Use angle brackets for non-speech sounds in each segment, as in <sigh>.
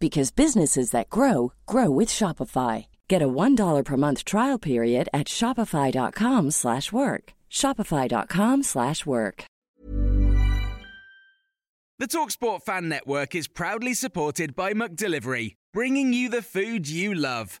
because businesses that grow grow with Shopify. Get a $1 per month trial period at shopify.com/work. shopify.com/work. The Talksport Fan Network is proudly supported by McDelivery, bringing you the food you love.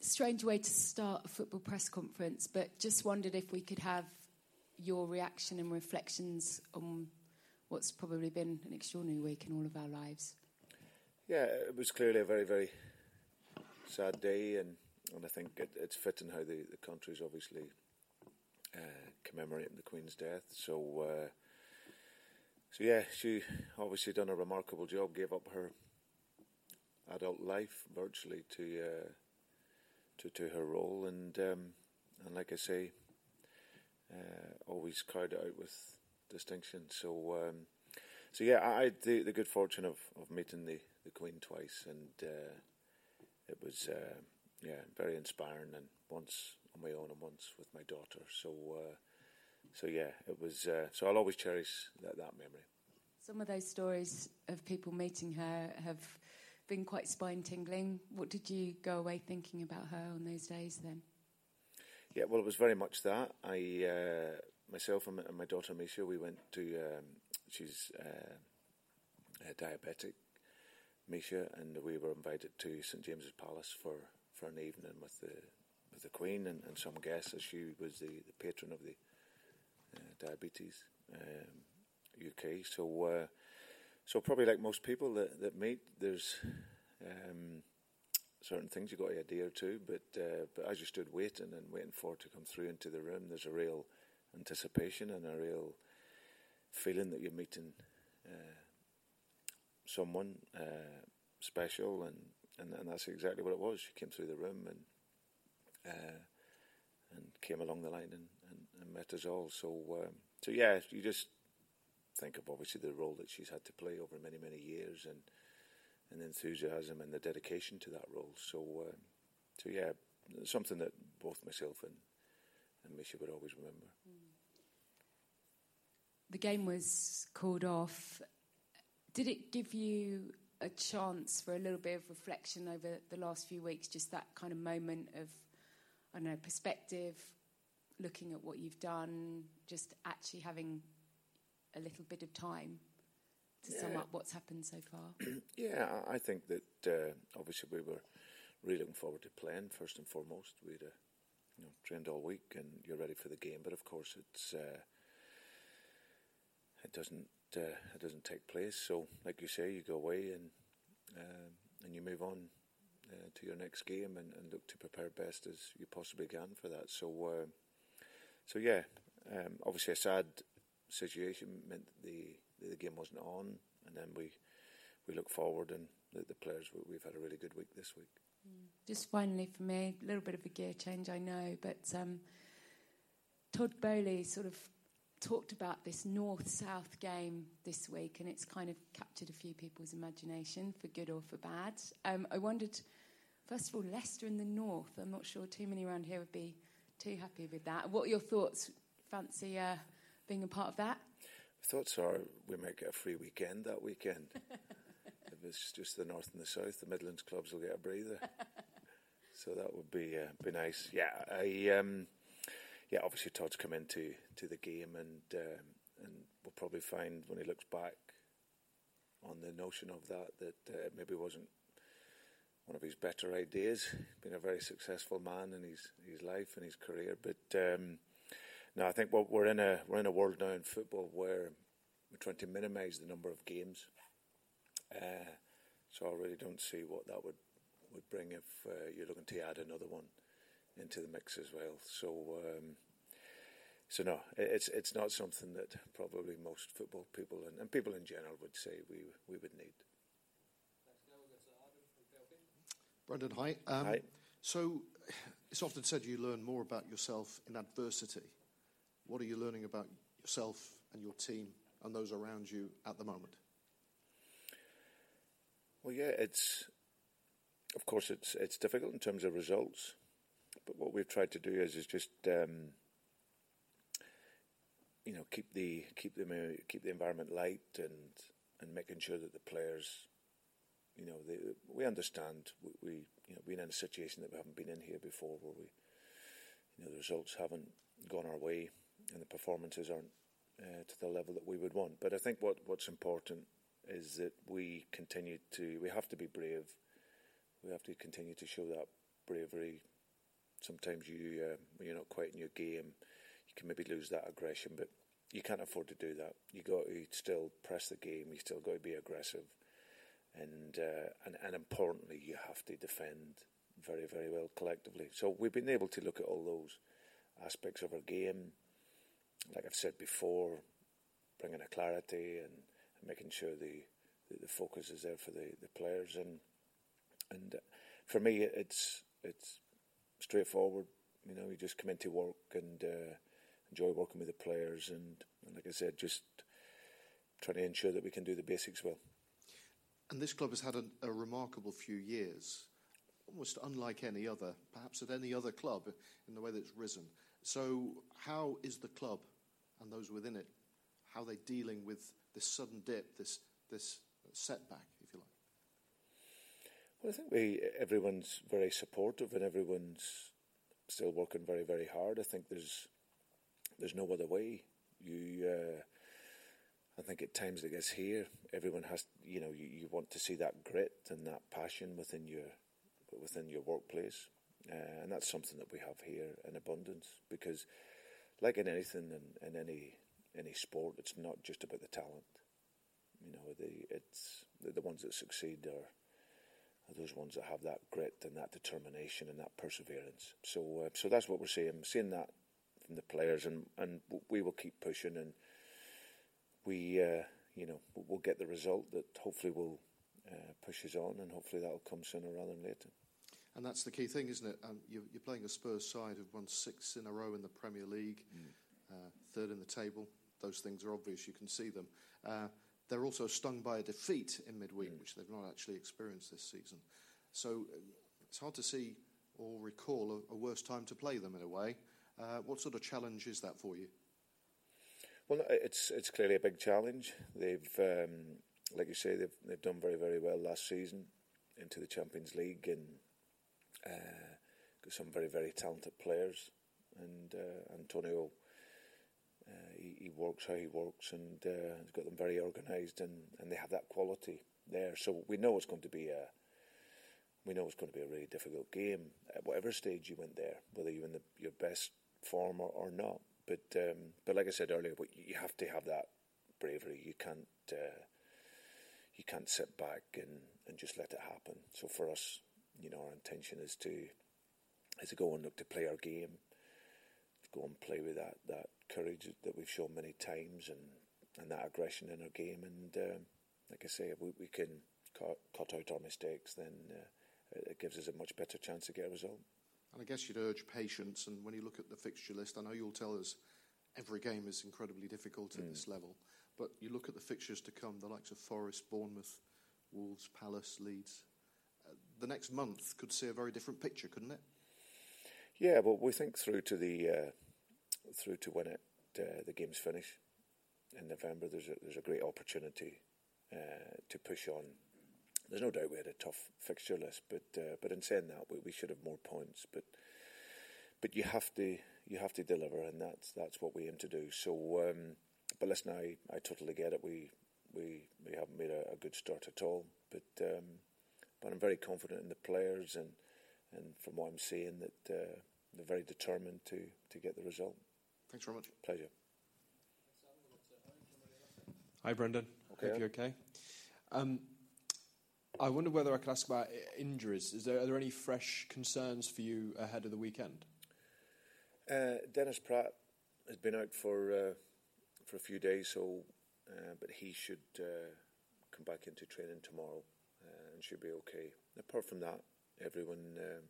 strange way to start a football press conference, but just wondered if we could have your reaction and reflections on what's probably been an extraordinary week in all of our lives. Yeah, it was clearly a very, very sad day, and, and I think it, it's fitting how the, the country's obviously uh, commemorating the Queen's death. So, uh, so yeah, she obviously done a remarkable job. Gave up her adult life virtually to uh, to to her role, and um, and like I say, uh, always carried it out with distinction. So um, so yeah, I had the, the good fortune of, of meeting the, the Queen twice, and uh, it was uh, yeah very inspiring, and once on my own and once with my daughter. So uh, so yeah, it was. Uh, so I'll always cherish that that memory. Some of those stories of people meeting her have been quite spine tingling. What did you go away thinking about her on those days then? Yeah, well, it was very much that. I, uh, myself and my, daughter Misha, we went to. Um, she's uh, diabetic, Misha, and we were invited to St James's Palace for, for an evening with the with the Queen and, and some guests, as she was the, the patron of the uh, diabetes um, UK. So, uh, so probably like most people that, that meet, there's um, certain things you've got to adhere to, but uh, but as you stood waiting and waiting for it to come through into the room, there's a real anticipation and a real feeling that you're meeting uh, someone uh, special, and, and and that's exactly what it was. She came through the room and uh, and came along the line and, and, and met us all. So um, so yeah, you just think of obviously the role that she's had to play over many many years and and enthusiasm and the dedication to that role. So, um, so yeah, something that both myself and and Misha would always remember. The game was called off. Did it give you a chance for a little bit of reflection over the last few weeks? Just that kind of moment of, I don't know, perspective, looking at what you've done, just actually having a little bit of time to sum up what's happened so far. <clears throat> yeah, I think that uh, obviously we were really looking forward to playing first and foremost. We'd uh, you know trained all week and you're ready for the game, but of course it's uh, it doesn't uh, it doesn't take place. So like you say, you go away and um, and you move on uh, to your next game and, and look to prepare best as you possibly can for that. So uh, so yeah, um, obviously a sad situation meant the the game wasn't on, and then we we look forward and the, the players we- we've had a really good week this week. Just finally for me, a little bit of a gear change, I know, but um, Todd Boehly sort of talked about this north south game this week, and it's kind of captured a few people's imagination for good or for bad. Um, I wondered, first of all, Leicester in the north. I'm not sure too many around here would be too happy with that. What are your thoughts? Fancy uh, being a part of that? Thoughts are we might get a free weekend that weekend. <laughs> if it's just the north and the south, the Midlands clubs will get a breather. <laughs> so that would be uh, be nice. Yeah, I um, yeah, obviously Todd's come into to the game, and um, and we'll probably find when he looks back on the notion of that that uh, maybe wasn't one of his better ideas. Been a very successful man in his his life and his career, but um, no, I think we're in a we're in a world now in football where we're trying to minimise the number of games. Uh, so I really don't see what that would would bring if uh, you're looking to add another one into the mix as well. So, um, so no, it's it's not something that probably most football people and, and people in general would say we we would need. Brendan, hi. Um, hi. So, it's often said you learn more about yourself in adversity. What are you learning about yourself and your team and those around you at the moment? Well, yeah, it's of course it's it's difficult in terms of results. But what we've tried to do is is just um, you know keep the keep the keep the environment light and and making sure that the players you know they, we understand we, we you know being in a situation that we haven't been in here before where we you know the results haven't gone our way and the performances aren't uh, to the level that we would want. But I think what what's important is that we continue to we have to be brave. We have to continue to show that bravery Sometimes you, uh, you're not quite in your game, you can maybe lose that aggression, but you can't afford to do that. You got to still press the game. You still got to be aggressive, and uh, and and importantly, you have to defend very very well collectively. So we've been able to look at all those aspects of our game, like I've said before, bringing a clarity and, making sure the, the, the focus is there for the, the players and and uh, for me it's it's straightforward. You know, you just come into work and uh, enjoy working with the players, and, and, like I said, just trying to ensure that we can do the basics well. And this club has had a, a remarkable few years, almost unlike any other, perhaps at any other club, in the way that it's risen. So, how is the club and those within it? How they're dealing with this sudden dip, this this setback, if you like? Well, I think we everyone's very supportive and everyone's still working very very hard. I think there's there's no other way. You, uh, I think at times like this here, everyone has you know you, you want to see that grit and that passion within your within your workplace, uh, and that's something that we have here in abundance because, like in anything in, in any any sport, it's not just about the talent. You know, the it's the, the ones that succeed are are those ones that have that grit and that determination and that perseverance. So, uh, so that's what we're seeing. seeing that from the players, and, and we will keep pushing, and we, uh, you know, we'll get the result that hopefully will uh, push us on, and hopefully that'll come sooner rather than later. And that's the key thing, isn't it? Um, you're, you're, playing a Spurs side who've won six in a row in the Premier League, mm. third in the table. Those things are obvious; you can see them. Uh, they're also stung by a defeat in midweek, mm. which they've not actually experienced this season. So uh, it's hard to see or recall a, a worse time to play them in a way. Uh, what sort of challenge is that for you? Well, it's it's clearly a big challenge. They've, um, like you say, they've they've done very very well last season into the Champions League and uh, got some very very talented players. And uh, Antonio uh, he, he, works how he works, and uh, he's got them very organised, and, and they have that quality there. So we know it's going to be a we know it's going to be a really difficult game at whatever stage you went there, whether you're in the, your best form or, or not. But um, but like I said earlier, you have to have that bravery. You can't uh, you can't sit back and, and just let it happen. So for us, you know, our intention is to is to go and look to play our game, go and play with that that courage that we've shown many times and, and that aggression in our game. And um, like I say, if we, we can cut, cut, out our mistakes, then uh, it gives us a much better chance to get a result. And I guess you'd urge patience. And when you look at the fixture list, I know you'll tell us every game is incredibly difficult at mm. this level. But you look at the fixtures to come, the likes of Forest, Bournemouth, Wolves, Palace, Leeds. The next month could see a very different picture, couldn't it? Yeah, but we think through to the uh, through to when it uh, the games finish in November. There's a there's a great opportunity uh, to push on. There's no doubt we had a tough fixture list, but uh, but in saying that, we, we should have more points. But but you have to you have to deliver, and that's that's what we aim to do. So, um, but listen, I, I totally get it. We we we haven't made a, a good start at all, but um, but I'm very confident in the players, and and from what I'm seeing, that uh, they're very determined to to get the result. Thanks very much. Pleasure. Hi, Brendan. Okay. Hope you're okay. Um, I wonder whether I could ask about injuries. Is there, are there any fresh concerns for you ahead of the weekend? Uh, Dennis Praet has been out for uh, for a few days, so uh, but he should uh, come back into training tomorrow and should be okay. Apart from that, everyone um,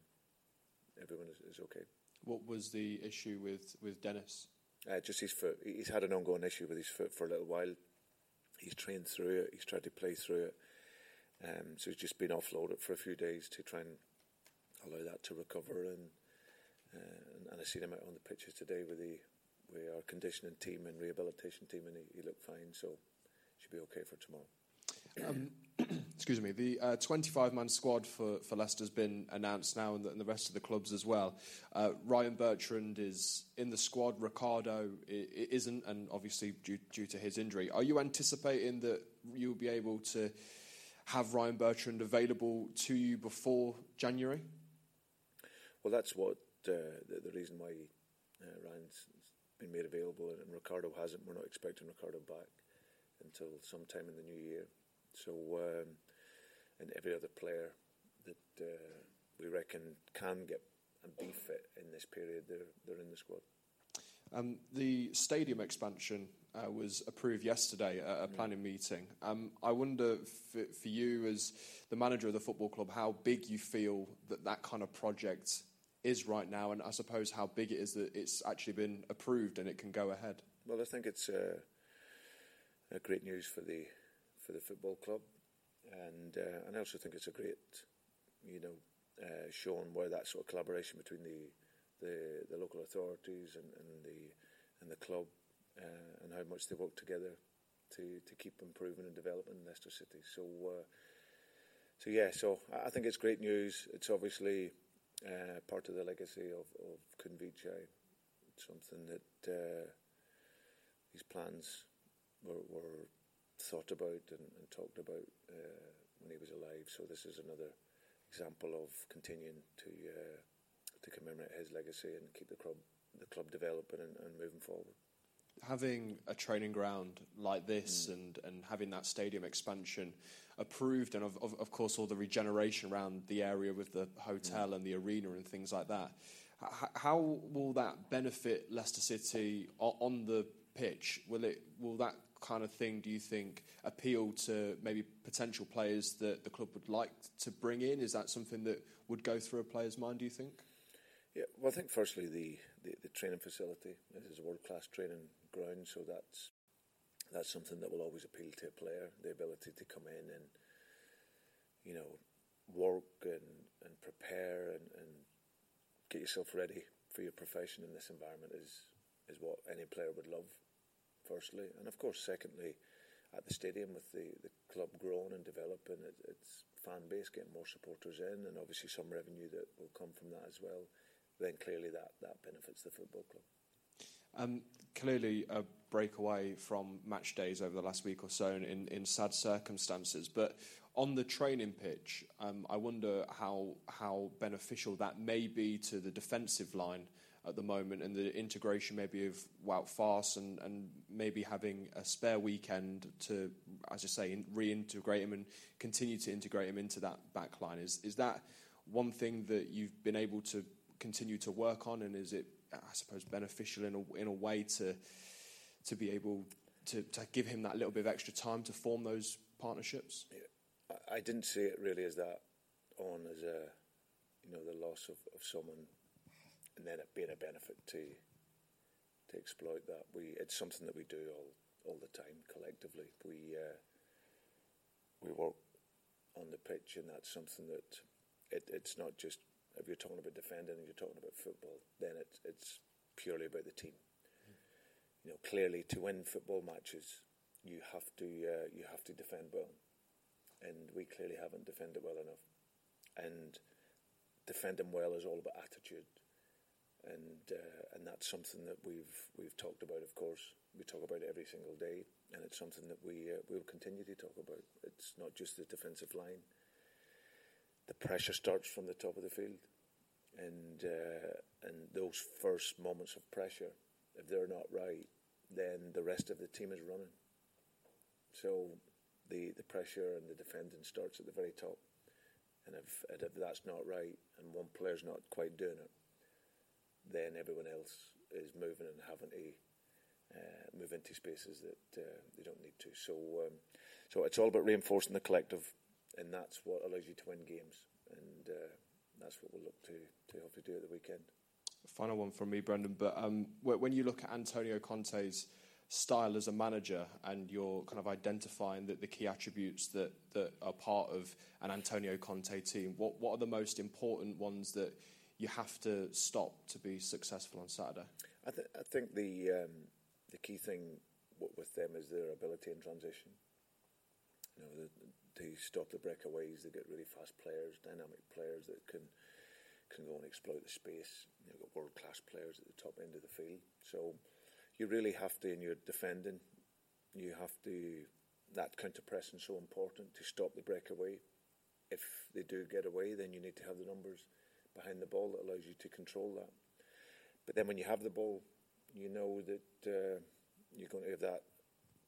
everyone is, is, okay. What was the issue with with Dennis? Uh, just his foot. He's had an ongoing issue with his foot for a little while he's trained through it. He's tried to play through it. Um, so he's just been offloaded for a few days to try and allow that to recover. And uh, and, and I seen him out on the pitches today with the with our conditioning team and rehabilitation team, and he, he looked fine. So should be okay for tomorrow. Um, <clears throat> excuse me. The uh, 25 man squad for, for Leicester has been announced now, and the, and the rest of the clubs as well. Uh, Ryan Bertrand is in the squad. Ricardo isn't, and obviously due, due to his injury. Are you anticipating that you'll be able to have Ryan Bertrand available to you before January? Well, that's what uh, the, the, reason why uh, Ryan's been made available and Ricardo hasn't. We're not expecting Ricardo back until sometime in the new year. So, um, and every other player that uh, we reckon can get and be fit in this period, they're they're in the squad. Um, the stadium expansion uh, was approved yesterday at a mm. planning meeting. Um, I wonder for, for, you, as the manager of the football club, how big you feel that that kind of project is right now, and I suppose how big it is that it's actually been approved and it can go ahead. Well, I think it's uh, great news for the for the football club, and uh, and I also think it's a great, you know, uh, showing where that sort of collaboration between the the, the local authorities and, and the and the club uh, and how much they work together to to keep improving and developing Leicester City. So. Uh, so yeah, so I think it's great news. It's obviously uh, part of the legacy of, of It's something that uh, these plans were, were thought about and, and talked about uh, when he was alive. So this is another example of continuing to uh, to commemorate his legacy and keep the club the club developing and, and moving forward. Having a training ground like this mm. and, and having that stadium expansion approved, and of, of, of, course all the regeneration around the area with the hotel mm. and the arena and things like that. How will that benefit Leicester City on the pitch? Will it will that kind of thing do you think appeal to maybe potential players that the club would like to bring in? Is that something that would go through a player's mind, do you think? Yeah, well, I think firstly the, the, the training facility. This is a world class training ground, so that's that's something that will always appeal to a player. The ability to come in and you know work and, and prepare and, and get yourself ready for your profession in this environment is is what any player would love firstly, and of course, secondly, at the stadium with the, the club growing and developing, it, its fan base getting more supporters in, and obviously some revenue that will come from that as well. Then clearly that that benefits the football club. Um, clearly, a breakaway from match days over the last week or so in, in sad circumstances. But on the training pitch, um, I wonder how how beneficial that may be to the defensive line at the moment, and the integration maybe of Wout Faes and, and maybe having a spare weekend to, as I say, reintegrate him and continue to integrate him into that back line. Is, is that one thing that you've been able to continue to work on, and is it, I suppose, beneficial in a, in a way to, to be able to, to give him that little bit of extra time to form those partnerships? I didn't see it really as that on as a, you know, the loss of, of someone, and then it being a benefit to to exploit that. We it's something that we do all all the time collectively. We uh, we work on the pitch, and that's something that it, it's not just if you're talking about defending and you're talking about football, then it's it's purely about the team. Mm. You know, clearly to win football matches, you have to uh, you have to defend well, and we clearly haven't defended well enough. And defending well is all about attitude, and uh, and that's something that we've we've talked about. Of course, we talk about it every single day, and it's something that we uh, will continue to talk about. It's not just the defensive line. The pressure starts from the top of the field, and uh, and those first moments of pressure, if they're not right, then the rest of the team is running. So the the pressure and the defending starts at the very top, and if and if that's not right, and one player's not quite doing it then everyone else is moving and having to uh, move into spaces that uh, they don't need to. So, um, so it's all about reinforcing the collective, and that's what allows you to win games, and uh, that's what we'll look to to hopefully do at the weekend. Final one from me, Brendan. But um, when you look at Antonio Conte's style as a manager, and you're kind of identifying the, the key attributes that that are part of an Antonio Conte team, what what are the most important ones that you have to stop to be successful on Saturday? I, th- I think the um, the key thing with them is their ability in transition. You know, the, to stop the breakaways, they get really fast players, dynamic players that can can go and exploit the space. You've got world class players at the top end of the field, so you really have to in your defending. You have to that counter pressing so important to stop the breakaway. If they do get away, then you need to have the numbers behind the ball that allows you to control that. But then when you have the ball, you know that uh, you're going to have that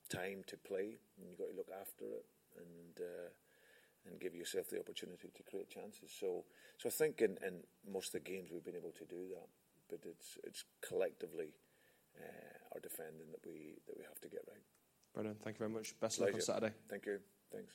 time to play, and you've got to look after it and uh, and give yourself the opportunity to create chances. So, so I think in, in most of the games we've been able to do that, but it's it's collectively uh, our defending that we that we have to get right. Brendan, thank you very much. Best of luck on Saturday. Thank you. Thanks.